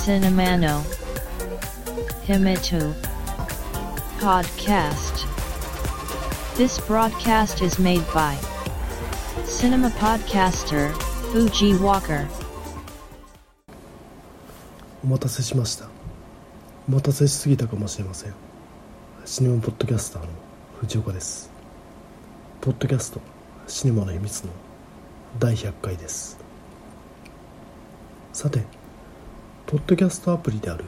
Cinemano Himitu Podcast This broadcast is made by Cinema Podcaster Fuji Walker お待たせしましたお待たせしすぎたかもしれませんシネマポッドキャスターの藤岡ですポッドキャストシネマの秘密の第100回です。さてポッドキャストアプリである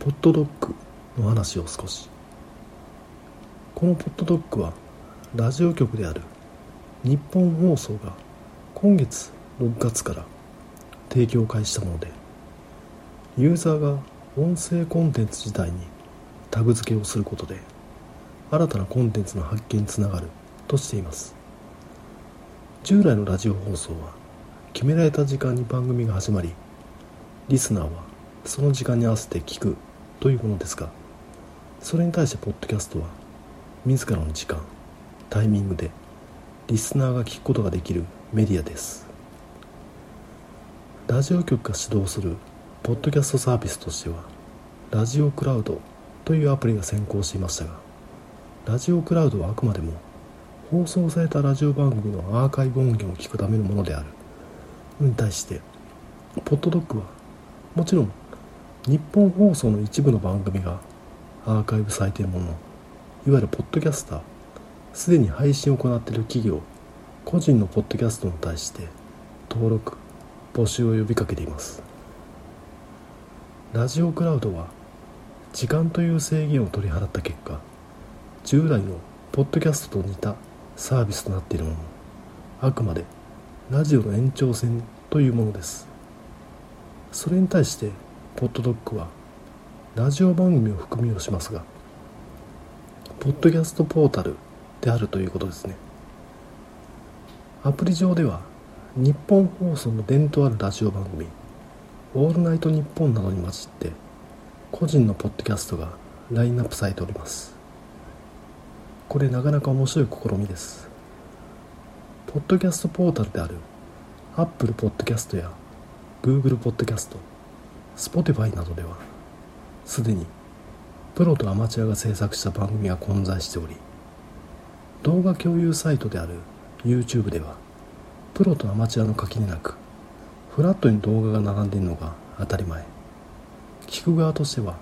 ポッドドッグの話を少し。このポッドドッグはラジオ局である日本放送が今月6月から提供開始したものでユーザーが音声コンテンツ自体にタグ付けをすることで新たなコンテンツの発見につながるとしています。従来のラジオ放送は決められた時間に番組が始まりリスナーはその時間に合わせて聞くというものですがそれに対してポッドキャストは自らの時間タイミングでリスナーが聞くことができるメディアです。ラジオ局が指導するポッドキャストサービスとしてはラジオクラウドというアプリが先行していましたがラジオクラウドはあくまでも放送されたラジオ番組のアーカイブ音源を聞くためのものである。に対してポッドドッグはもちろん日本放送の一部の番組がアーカイブされているものいわゆるポッドキャスターすでに配信を行っている企業個人のポッドキャストに対して登録募集を呼びかけています。ラジオクラウドは時間という制限を取り払った結果従来のポッドキャストと似たサービスとなっているもの。あくまでラジオの延長線というものです。それに対してポッドドッグはラジオ番組を含みをしますがポッドキャストポータルであるということですね。アプリ上では日本放送の伝統あるラジオ番組「オールナイトニッポン」などに混じって個人のポッドキャストがラインナップされております。これなかなか面白い試みです。ポッドキャストポータルである Apple Podcast や Google Podcast Spotify などではすでにプロとアマチュアが制作した番組が混在しており動画共有サイトである YouTube ではプロとアマチュアの垣根なくフラットに動画が並んでいるのが当たり前。聞く側としては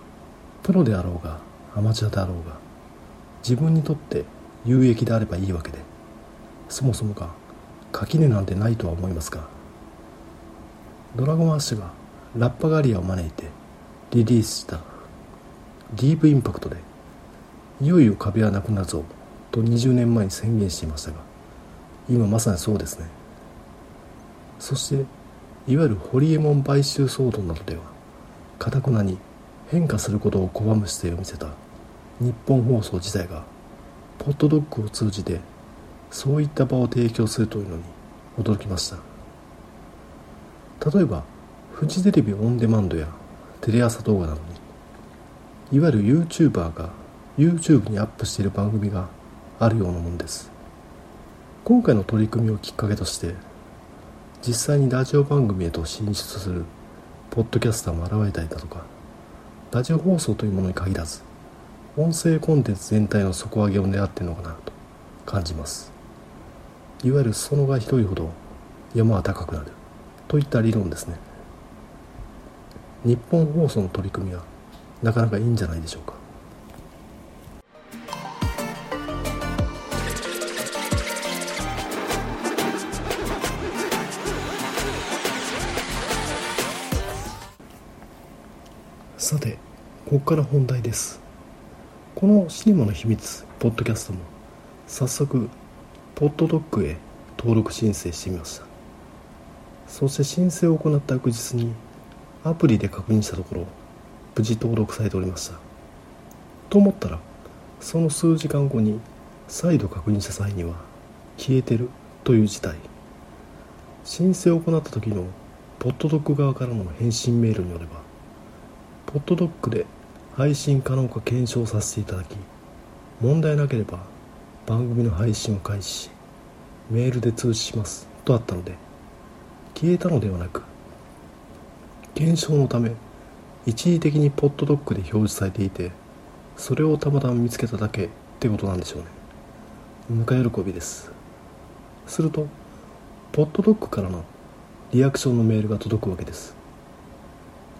プロであろうがアマチュアであろうが自分にとって有益であればいいわけでそもそもが垣根なんてないとは思いますがドラゴンアッシュがラッパガリアを招いてリリースしたディープインパクトでいよいよ壁はなくなるぞと20年前に宣言していましたが今まさにそうですね。そしていわゆるホリエモン買収騒動などではかたくなに変化することを拒む姿勢を見せた日本放送自体がポッドドッグを通じてそういった場を提供するというのに驚きました。例えばフジテレビオンデマンドやテレ朝動画などにいわゆる YouTuber が YouTube にアップしている番組があるようなものです。今回の取り組みをきっかけとして実際にラジオ番組へと進出するポッドキャスターも現れたりだとかラジオ放送というものに限らず音声コンテンツ全体の底上げを狙っているのかなと感じます。いわゆる裾野が広いほど山は高くなる。といった理論ですね。日本放送の取り組みはなかなかいいんじゃないでしょうか。さてここから本題です。このシネマの秘密ポッドキャストも早速ポッドドッグへ登録申請してみました。そして申請を行った翌日にアプリで確認したところ無事登録されておりました。と思ったらその数時間後に再度確認した際には消えてるという事態。申請を行った時のポッドドッグ側からの返信メールによればポッドドッグで配信可能か検証させていただき問題なければ番組の配信を開始しメールで通知しますとあったので消えたのではなく検証のため一時的にポッドドックで表示されていてそれをたまたま見つけただけってことなんでしょうね。ぬか喜びです。するとポッドドックからのリアクションのメールが届くわけです。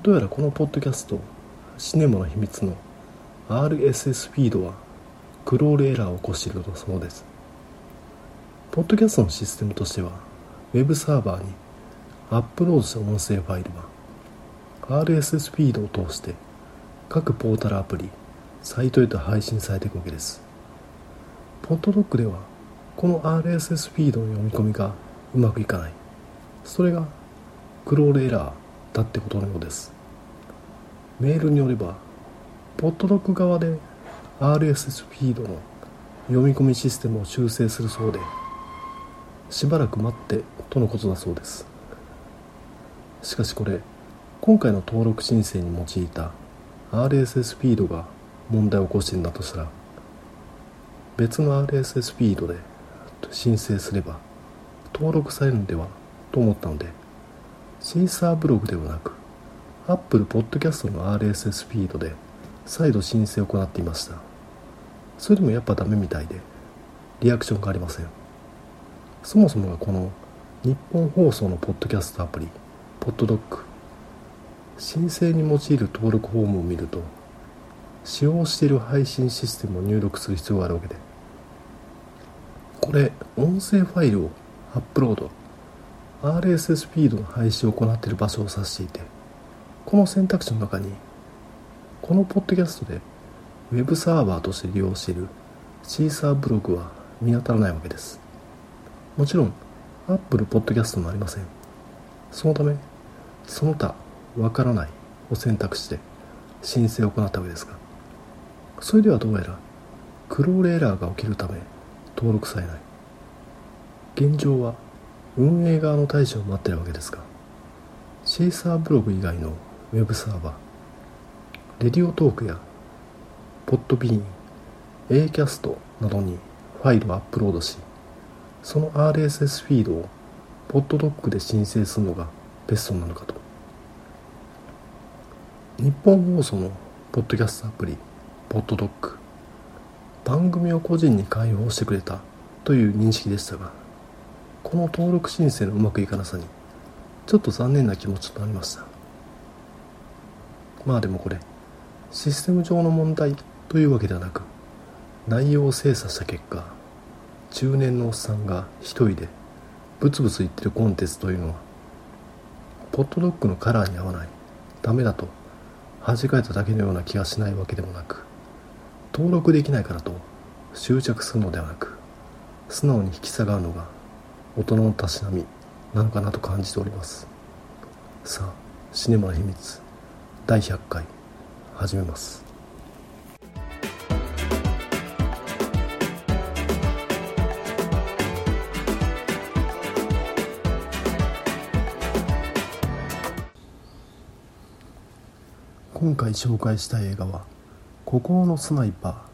どうやらこのポッドキャストシネマの秘密の RSS フィードはクロールエラーを起こしているのだそうです。ポッドキャストのシステムとしてはウェブサーバーにアップロードした音声ファイルは RSS フィードを通して各ポータルアプリサイトへと配信されていくわけです。ポッドドックではこの RSS フィードの読み込みがうまくいかない。それがクロールエラーだってことのようです。メールによればポッドドック側で RSS フィードの読み込みシステムを修正するそうでしばらく待ってとのことだそうです。しかしこれ今回の登録申請に用いた RSS フィードが問題を起こしているんだとしたら別の RSS フィードで申請すれば登録されるのではと思ったのでシーサーブログではなく Apple Podcast の RSS フィードで再度申請を行っていました。それでもやっぱダメみたいでリアクションがありません。そもそもがこの日本放送のポッドキャストアプリポッドドック。申請に用いる登録フォームを見ると使用している配信システムを入力する必要があるわけで。これ音声ファイルをアップロード。RSS フィードの配信を行っている場所を指していてこの選択肢の中にこのポッドキャストでウェブサーバーとして利用しているシーサーブログは見当たらないわけです。もちろん Apple Podcast もありません。そのためその他わからないを選択して申請を行ったわけですがそれではどうやらクロールエラーが起きるため登録されない。現状は運営側の対処を待っているわけですがシーサーブログ以外のウェブサーバーレディオトークやポッドビーン A キャストなどにファイルをアップロードしその RSS フィードをポッドドックで申請するのがベストなのかと。日本放送のポッドキャストアプリポッドドック。番組を個人に開放してくれたという認識でしたがこの登録申請のうまくいかなさにちょっと残念な気持ちとなりました。まあでもこれシステム上の問題というわけではなく内容を精査した結果中年のおっさんが一人でブツブツ言ってるコンテンツというのはポットドッグのカラーに合わないダメだと弾かれただけのような気がしないわけでもなく登録できないからと執着するのではなく素直に引き下がるのが大人のたしなみなのかなと感じております。さあシネマの秘密。第100回始めます。今回紹介したい映画は「孤高のスナイパ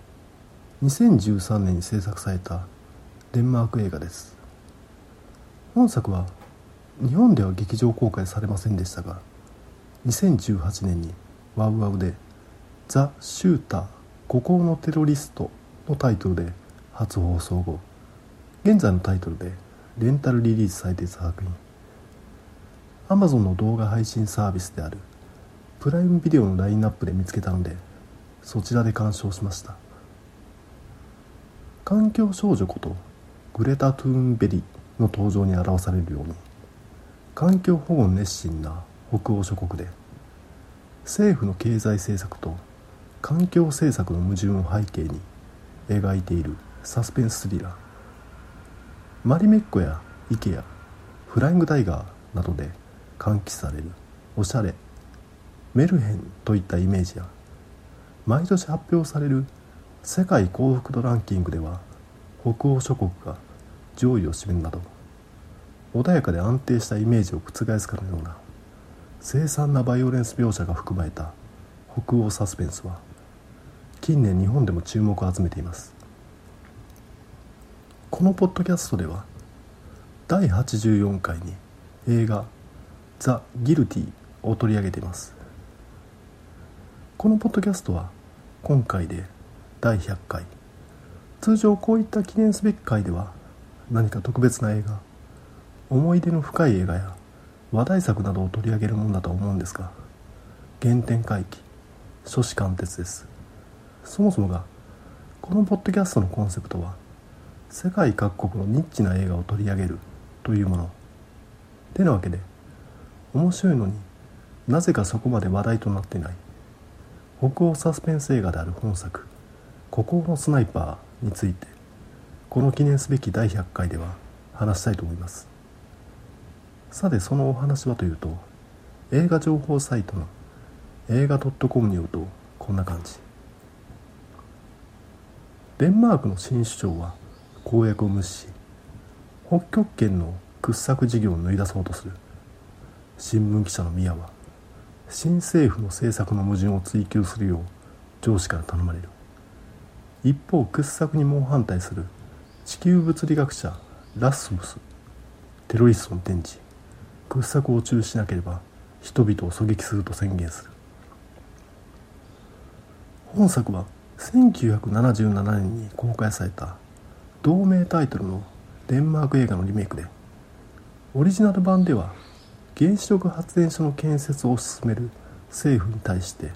ー」2013年に制作されたデンマーク映画です。本作は日本では劇場公開されませんでしたが2018年にワウワウで「ザ・シューター孤高のテロリスト」のタイトルで初放送後現在のタイトルでレンタルリリースされている作品。Amazon の動画配信サービスであるプライムビデオのラインナップで見つけたのでそちらで鑑賞しました。環境少女ことグレタ・トゥーンベリの登場に表されるように環境保護熱心な北欧諸国で政府の経済政策と環境政策の矛盾を背景に描いているサスペンススリラー。マリメッコやイケアフライングタイガーなどで喚起されるおしゃれメルヘンといったイメージや毎年発表される世界幸福度ランキングでは北欧諸国が上位を占めるなど穏やかで安定したイメージを覆すかのような凄惨なバイオレンス描写が含まれた北欧サスペンスは近年日本でも注目を集めています。このポッドキャストでは第84回に映画「ザ・ギルティ」を取り上げています。このポッドキャストは今回で第100回。通常こういった記念すべき回では何か特別な映画思い出の深い映画や話題作などを取り上げるものだと思うんですが原点回帰初子貫徹です。そもそもがこのポッドキャストのコンセプトは世界各国のニッチな映画を取り上げるというもの。てなわけで面白いのになぜかそこまで話題となっていない。北欧サスペンス映画である本作「孤高のスナイパー」についてこの記念すべき第100回では話したいと思います。さてそのお話はというと映画情報サイトの映画 .com によるとこんな感じ。デンマークの新首相は公約を無視し北極圏の掘削事業を抜い出そうとする。新聞記者の宮は新政府の政策の矛盾を追及するよう上司から頼まれる。一方掘削に猛反対する地球物理学者ラスムステロリストに転じ掘削を中止しなければ人々を狙撃すると宣言する。本作は1977年に公開された同名タイトルのデンマーク映画のリメイクでオリジナル版では原子力発電所の建設を進める政府に対して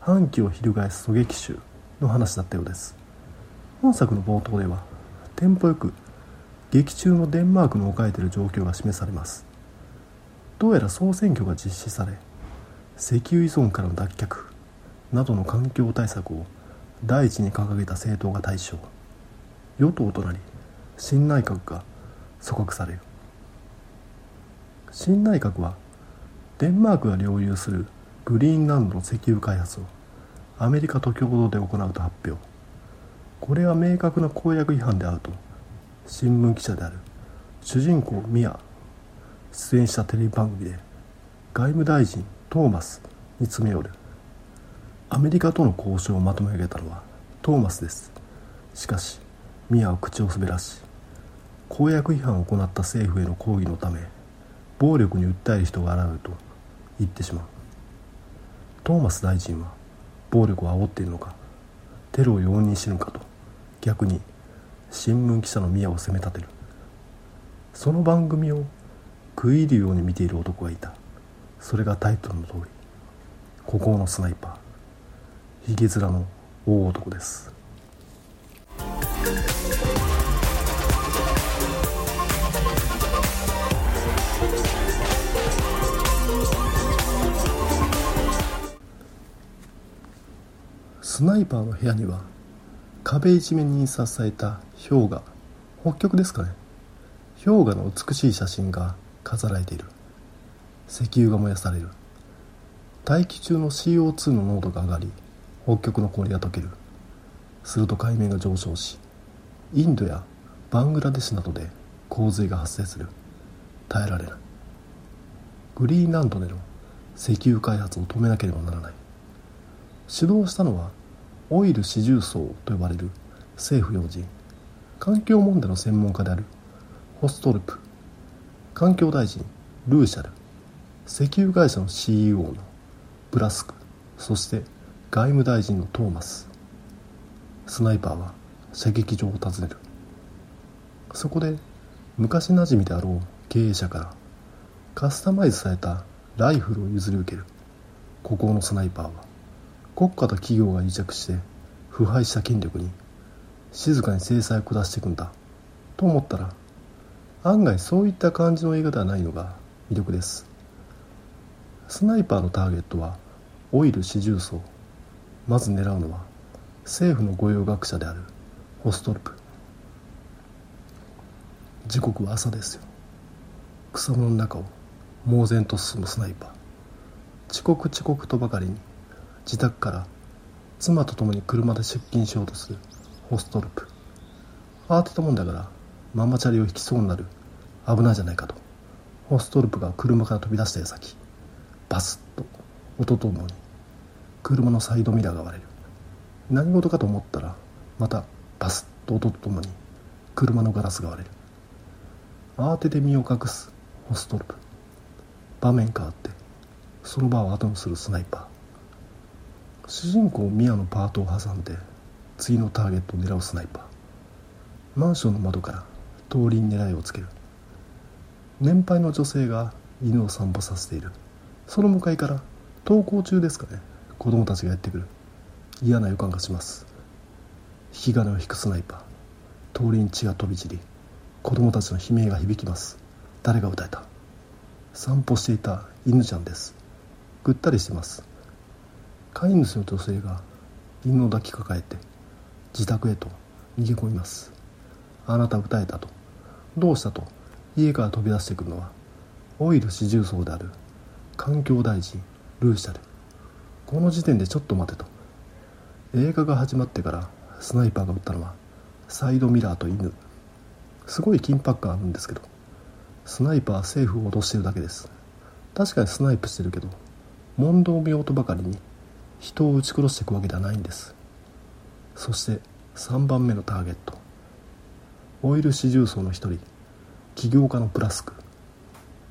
反旗を翻す狙撃手の話だったようです。本作の冒頭ではテンポよく劇中のデンマークの置かれている状況が示されます。どうやら総選挙が実施され石油依存からの脱却などの環境対策を第一に掲げた政党が対象与党となり新内閣が組閣される。新内閣はデンマークが領有するグリーンランドの石油開発をアメリカと共同で行うと発表。これは明確な公約違反であると新聞記者である主人公ミア出演したテレビ番組で外務大臣トーマスに詰め寄る。アメリカとの交渉をまとめ上げたのはトーマスです。しかしミアは口を滑らし公約違反を行った政府への抗議のため暴力に訴える人が現れると言ってしまう。トーマス大臣は暴力を煽っているのかテロを容認しぬかと逆に新聞記者のミアを責め立てる。その番組を食い入るように見ている男がいた。それがタイトルの通り孤高のスナイパー。ひげ面の大男です。スナイパーの部屋には壁一面に印刷された氷河。北極ですかね。氷河の美しい写真が飾られている。石油が燃やされる。大気中の CO2 の濃度が上がり北極の氷が溶ける。すると海面が上昇しインドやバングラデシュなどで洪水が発生する。耐えられない。グリーンランドでの石油開発を止めなければならない。主導したのはオイル四重層と呼ばれる政府要人。環境問題の専門家であるホストルプ環境大臣ルーシャル。石油会社の CEO のブラスク。そして外務大臣のトーマス。スナイパーは射撃場を訪ねる。そこで昔なじみであろう経営者からカスタマイズされたライフルを譲り受ける。孤高のスナイパーは国家と企業が癒着して腐敗した権力に静かに制裁を下していくんだ。と思ったら案外そういった感じの映画ではないのが魅力です。スナイパーのターゲットはオイル四重奏。まず狙うのは政府の御用学者であるホストルプ。時刻は朝ですよ。草むの中を猛然と進むスナイパー。遅刻遅刻とばかりに自宅から妻と共に車で出勤しようとするホストルプ。慌てたもんだからママチャリを引きそうになる。危ないじゃないかと。ホストルプが車から飛び出した矢先。バスッと音とともに。車のサイドミラーが割れる。何事かと思ったらまたバスッと音とともに。車のガラスが割れる。慌てて身を隠す。ホストルプ。場面変わってその場を後にするスナイパー。主人公ミアのパートを挟んで次のターゲットを狙うスナイパー。マンションの窓から通りに狙いをつける。年配の女性が犬を散歩させている。その向かいから登校中ですかね。子供たちがやってくる。嫌な予感がします。引き金を引くスナイパー。通りに血が飛び散り子供たちの悲鳴が響きます。誰が歌えた。散歩していた犬ちゃんです。ぐったりしてます。飼い主の女性が犬を抱きかかえて自宅へと逃げ込みます。あなた歌えたと。どうしたと？家から飛び出してくるのはオイル四重奏である環境大臣ルーシャル。この時点でちょっと待てと。映画が始まってからスナイパーが撃ったのはサイドミラーと犬。すごい緊迫感あるんですけどスナイパーは政府を脅してるだけです。確かにスナイプしてるけど問答見ようとばかりに人を撃ち殺していくわけではないんです。そして3番目のターゲット。オイル四重奏の一人起業家のプラスク。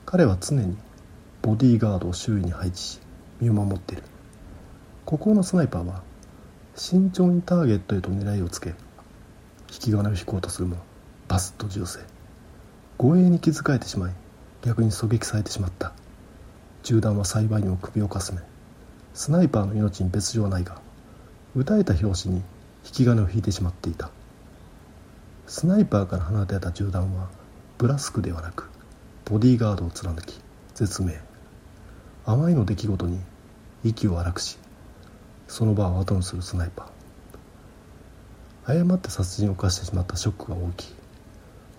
彼は常にボディーガードを周囲に配置し身を守っている。ここのスナイパーは慎重にターゲットへと狙いをつけ引き金を引こうとするもバスッと銃声護衛に気づかれてしまい逆に狙撃されてしまった。銃弾は幸いにも首をかすめスナイパーの命に別状はないが撃たれた拍子に引き金を引いてしまっていた。スナイパーから放たれた銃弾はブラスクではなくボディーガードを貫き絶命。あまりの出来事に息を荒くしその場を後にするスナイパー。誤って殺人を犯してしまったショックが大きい。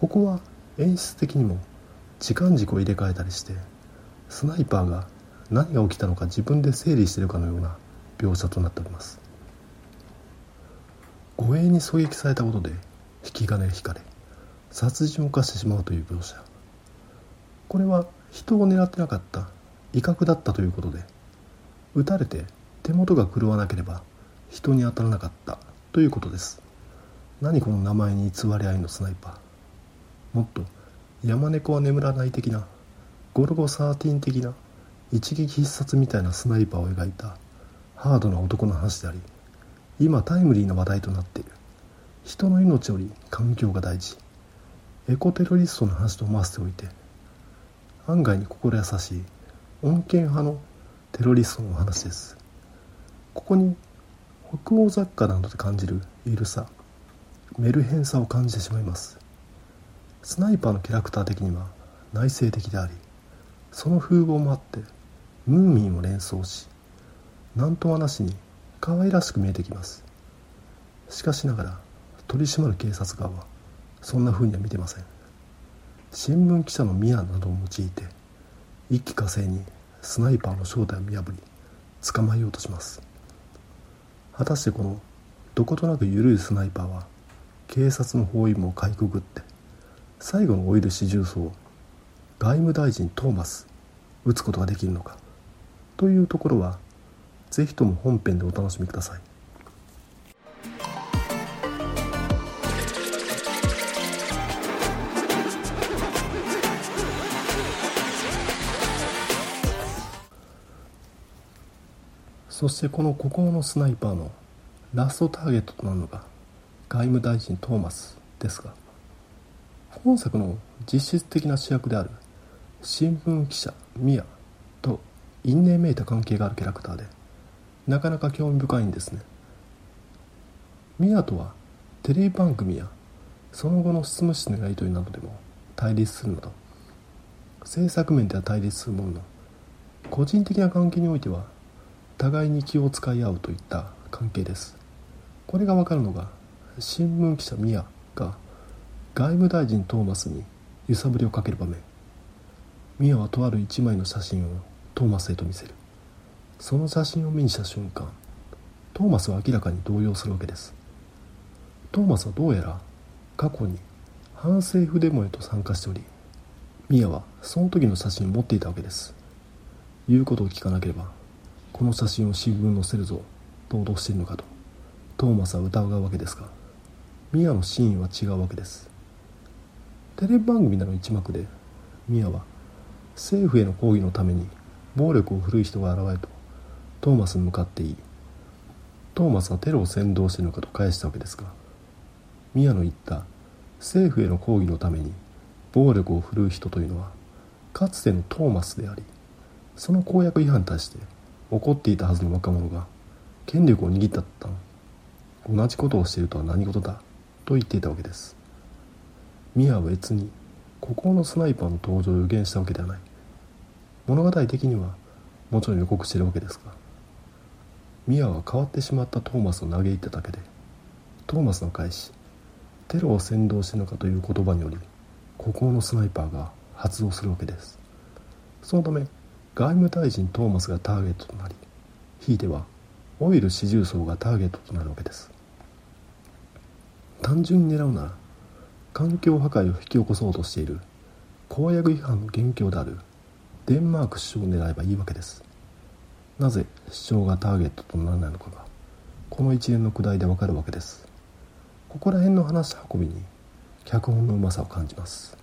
ここは演出的にも時間軸を入れ替えたりしてスナイパーが何が起きたのか自分で整理しているかのような描写となっております。護衛に狙撃されたことで引き金引かれ殺人を犯してしまうという描写。これは人を狙ってなかった威嚇だったということで撃たれて手元が狂わなければ人に当たらなかったということです。何この名前に偽り合いのスナイパー。もっと山猫は眠らない的なゴルゴ13的な一撃必殺みたいなスナイパーを描いたハードな男の話であり今タイムリーな話題となっている。人の命より環境が大事。エコテロリストの話と思わせておいて案外に心優しい穏健派のテロリストの話です。ここに北欧雑貨などで感じる緩さメルヘンさを感じてしまいます。スナイパーのキャラクター的には内省的でありその風貌もあってムーミンを連想し何とはなしに可愛らしく見えてきます。しかしながら取り締まる警察側はそんな風には見てません。新聞記者のミアなどを用いて一気火星にスナイパーの正体を見破り捕まえようとします。果たしてこのどことなく緩いスナイパーは警察の包囲網をかいくぐって最後のオイル四重奏を外務大臣トーマス撃つことができるのか。というところはぜひとも本編でお楽しみください。そしてこの孤高のスナイパーのラストターゲットとなるのが外務大臣トーマスですが本作の実質的な主役である新聞記者ミアと因縁めいた関係があるキャラクターでなかなか興味深いんですね。ミアとはテレビ番組やその後の執務室のやり取りなどでも対立するなど制作面では対立するものの個人的な関係においては互いに気を使い合うといった関係です。これがわかるのが新聞記者ミアが外務大臣トーマスに揺さぶりをかける場面。ミアはとある一枚の写真をトーマスへと見せる。その写真を目にした瞬間トーマスは明らかに動揺するわけです。トーマスはどうやら過去に反政府デモへと参加しておりミアはその時の写真を持っていたわけです。言うことを聞かなければこの写真を新聞載せるぞと脅しているのかと。トーマスは疑うわけですがミアの真意は違うわけです。テレビ番組なの一幕でミアは政府への抗議のために暴力を振るう人が現れとトーマスに向かって言いトーマスはテロを扇動しているのかと返したわけですがミアの言った政府への抗議のために暴力を振るう人というのはかつてのトーマスでありその公約違反に対して怒っていたはずの若者が権力を握ったった同じことをしているとは何事だ？と言っていたわけです。ミアは別に孤高のスナイパーの登場を予言したわけではない。物語的にはもちろん予告しているわけですがミアは変わってしまったトーマスを嘆いただけでトーマスの返しテロを扇動してるのかという言葉により孤高のスナイパーが発動するわけです。そのため外務大臣トーマスがターゲットとなりひいてはオイル四重奏がターゲットとなるわけです。単純に狙うなら環境破壊を引き起こそうとしている公約違反の元凶であるデンマーク首相を狙えばいいわけです。なぜ首相がターゲットとならないのかがこの一連のくだりでわかるわけです。ここら辺の話し運びに脚本のうまさを感じます。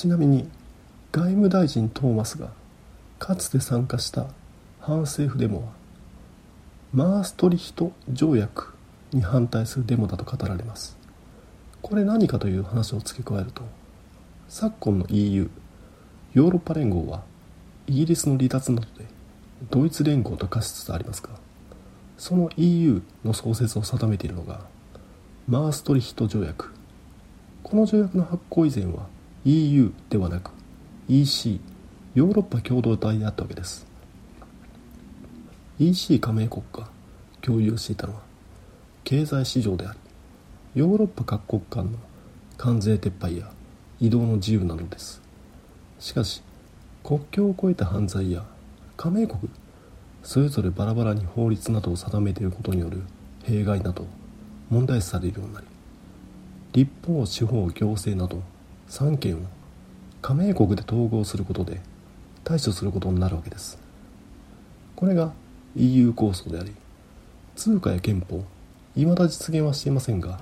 ちなみに外務大臣トーマスがかつて参加した反政府デモはマーストリヒト条約に反対するデモだと語られます。これ何かという話を付け加えると昨今の EU ヨーロッパ連合はイギリスの離脱などでドイツ連合と化しつつありますがその EU の創設を定めているのがマーストリヒト条約。この条約の発効以前は EU ではなく EC ヨーロッパ共同体であったわけです。EC 加盟国が共有していたのは経済市場でありヨーロッパ各国間の関税撤廃や移動の自由なのです。しかし国境を越えた犯罪や加盟国それぞれバラバラに法律などを定めていることによる弊害など問題視されるようになり立法司法行政など3県を加盟国で統合することで対処することになるわけです。これが EU 構想であり通貨や憲法未だ実現はしていませんが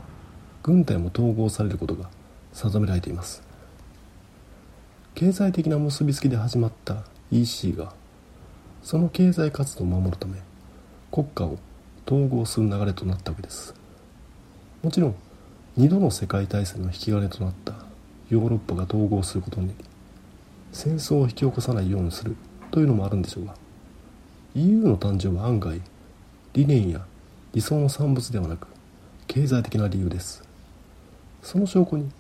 軍隊も統合されることが定められています。経済的な結びつきで始まった EC がその経済活動を守るため国家を統合する流れとなったわけです。もちろん2度の世界大戦の引き金となったヨーロッパが統合することに戦争を引き起こさないようにするというのもあるんでしょうが EU の誕生は案外理念や理想の産物ではなく経済的な理由です。その証拠に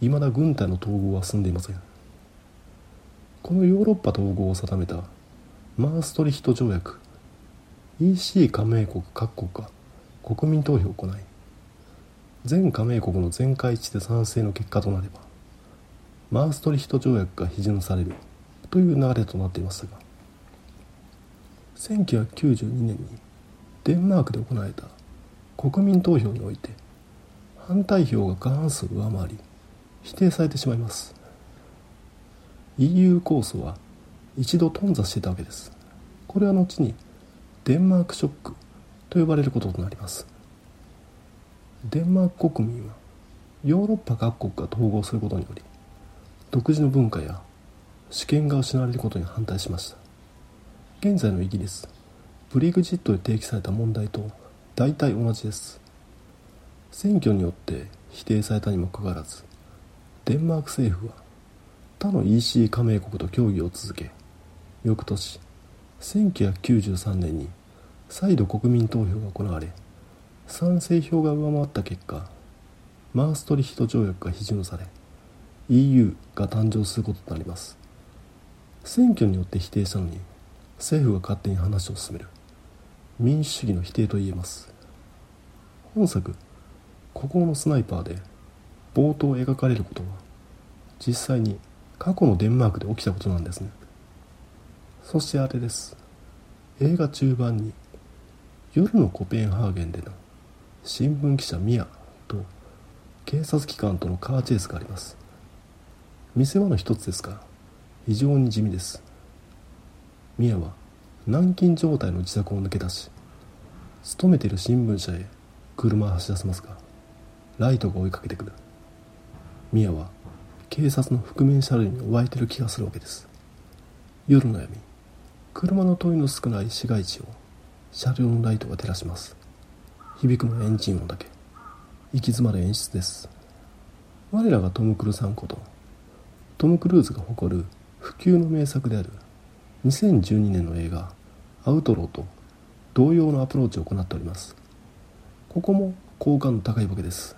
未だ軍隊の統合は進んでいません。このヨーロッパ統合を定めたマーストリヒト条約 EC 加盟国各国が国民投票を行い全加盟国の全会一致で賛成の結果となればマーストリヒト条約が批准されるという流れとなっていましたが1992年にデンマークで行われた国民投票において反対票が過半数上回り否定されてしまいます。EU 構想は一度頓挫していたわけです。これは後にデンマークショックと呼ばれることとなります。デンマーク国民はヨーロッパ各国が統合することにより独自の文化や主権が失われることに反対しました。現在のイギリスブリグジットで提起された問題と大体同じです。選挙によって否定されたにもかかわらずデンマーク政府は他の EC 加盟国と協議を続け翌年1993年に再度国民投票が行われ賛成票が上回った結果マーストリヒト条約が批准され EU が誕生することとなります。選挙によって否定したのに政府が勝手に話を進める。民主主義の否定と言えます。本作「孤高のスナイパー」で冒頭描かれることは実際に過去のデンマークで起きたことなんですね。そしてあれです。映画中盤に夜のコペンハーゲンでの新聞記者ミアと警察機関とのカーチェイスがあります。見せ場の一つですが非常に地味です。ミヤは軟禁状態の自宅を抜け出し勤めている新聞社へ車を走らせますがライトが追いかけてくる。ミヤは警察の覆面車両に追われている気がするわけです。夜の闇車の通りの少ない市街地を車両のライトが照らします。響くのエンジン音だけ。行き詰まる演出です。我らがトム・クルーさんことトム・クルーズが誇る不朽の名作である2012年の映画「アウトロー」と同様のアプローチを行っておりますここも好感度高いわけです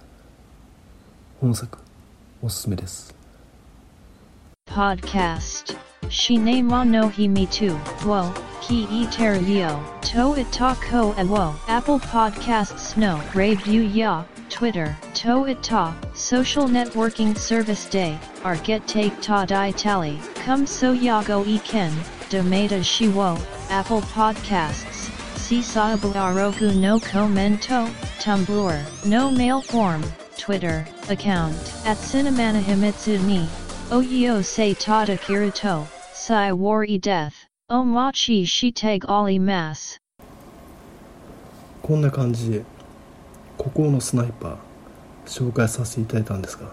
本作おすすめです Podcast. Shine mo no hi me too. Wo, ki e ter yo. To it ta ko e wo. Apple Podcasts no. Review ya. Twitter. To it ta. Social networking service day. Our get take ta di tally. Come so ya go e ken. Domata shi wo. Apple Podcasts. Sisabu arogu no commento. Tumblr. No mail form. Twitter. Account. At Cinemana Himitsu ni. Oyo se tata kiruto, sai wari death, o machi shiteg ali mas. こんな感じで孤高のスナイパー 紹介させていただいたんですが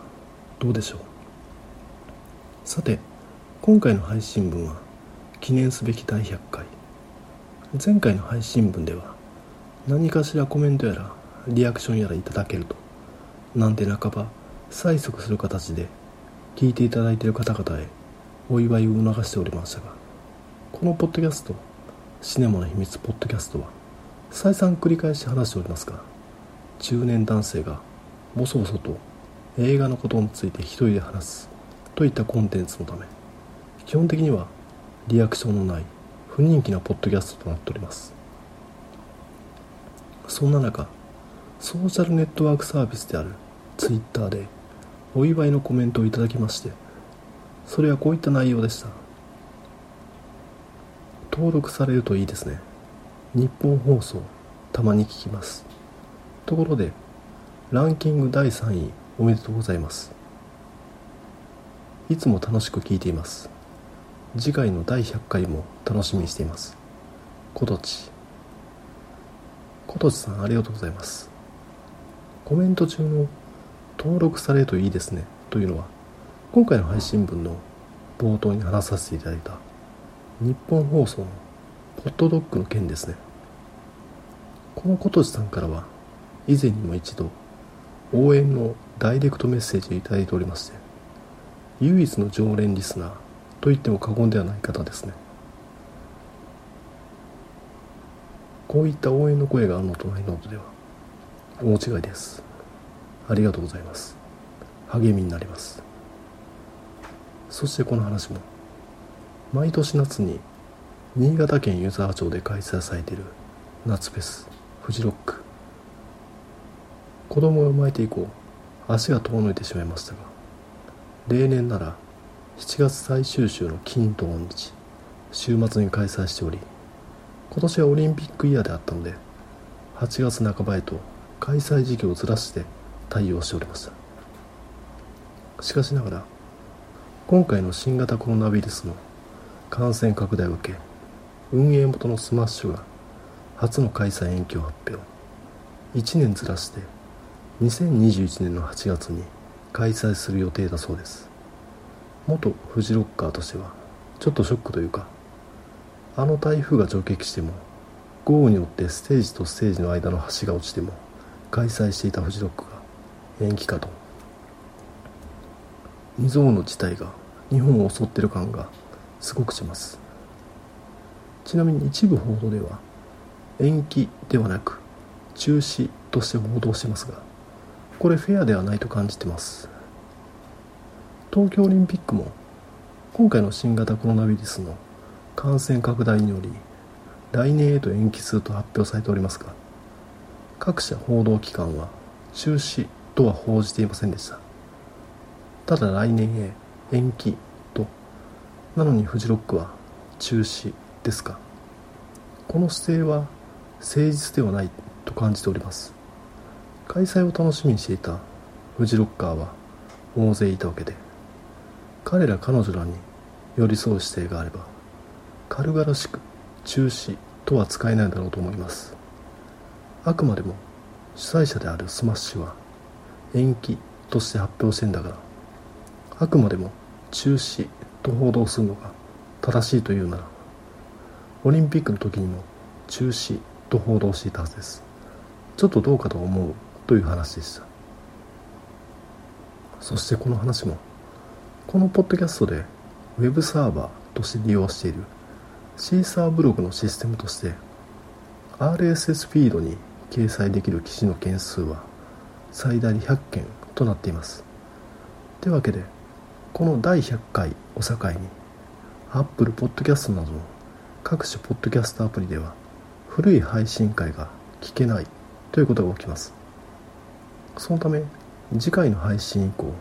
どうでしょう？さて今回の配信分は記念すべき第100回。前回の配信分では何かしらコメントやらリアクションやらいただけるとなんて半ば催促する形で聞いていただいている方々へお祝いを促しておりましたがこのポッドキャストシネマの秘密ポッドキャストは再三繰り返し話しておりますが中年男性がボソボソと映画のことについて一人で話すといったコンテンツのため基本的にはリアクションのない不人気なポッドキャストとなっております。そんな中ソーシャルネットワークサービスである Twitter でお祝いのコメントをいただきましてそれはこういった内容でした。登録されるといいですね。日本放送たまに聞きます。ところでランキング第3位おめでとうございます。いつも楽しく聞いています。次回の第100回も楽しみにしています。ことちことちさんありがとうございます。コメント中の登録されるといいですね。というのは今回の配信分の冒頭に話させていただいた日本放送のホットドッグの件ですね。この琴地さんからは以前にも一度応援のダイレクトメッセージをいただいておりまして唯一の常連リスナーと言っても過言ではない方ですね。こういった応援の声があるのとないのとでは大違いです。ありがとうございます。励みになります。そしてこの話も毎年夏に新潟県湯沢町で開催されている夏フェスフジロック子供が生まれて以降足が遠のいてしまいましたが例年なら7月最終週の金土日週末に開催しており今年はオリンピックイヤーであったので8月半ばへと開催時期をずらして対応しておりました。しかしながら今回の新型コロナウイルスの感染拡大を受け運営元のスマッシュが初の開催延期を発表。1年ずらして2021年の8月に開催する予定だそうです。元フジロッカーとしてはちょっとショックというかあの台風が直撃しても豪雨によってステージとステージの間の橋が落ちても開催していたフジロックが延期かと。未曾有の事態が日本を襲ってる感がすごくします。ちなみに一部報道では延期ではなく中止として報道してますがこれフェアではないと感じてます。東京オリンピックも今回の新型コロナウイルスの感染拡大により来年へと延期すると発表されておりますが各社報道機関は中止とは報じていませんでした。ただ来年へ延期となのにフジロックは中止ですか。この姿勢は誠実ではないと感じております。開催を楽しみにしていたフジロッカーは大勢いたわけで彼ら彼女らに寄り添う姿勢があれば軽々しく中止とは使えないだろうと思います。あくまでも主催者であるスマッシュは延期として発表してんだからあくまでも中止と報道するのが正しいというならオリンピックの時にも中止と報道していたはずです。ちょっとどうかと思うという話でした。そしてこの話もこのポッドキャストでウェブサーバーとして利用しているシーサーブログのシステムとして RSS フィードに掲載できる記事の件数は最大100件となっています。というわけでこの第100回を境に Apple Podcast などの各種ポッドキャストアプリでは古い配信会が聞けないということが起きます。そのため次回の配信以降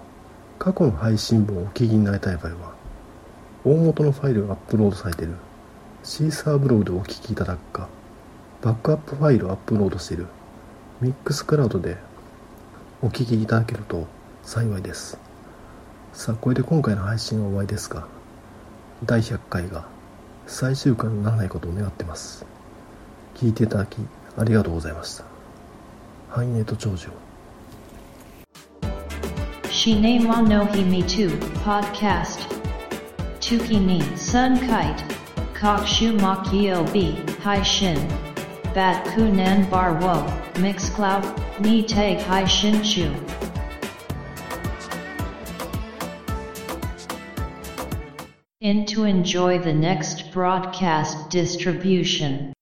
過去の配信分をお聞きになりたい場合は大元のファイルがアップロードされている。シーサーブログでお聞きいただくかバックアップファイルをアップロードしている。ミックスクラウドでお聞きいただけると幸いです。さあこれで今回の配信は終わりですが第100回が最終回にならないことを願ってます。聞いていただきありがとうございました。繁栄と長寿 Shine no himi 2 podcast. Tuki ni sun kite. Kokshu makio b hai shin. Bat kunan bar wo mix cloud ni tag hai shin chu. In to enjoy the next broadcast distribution.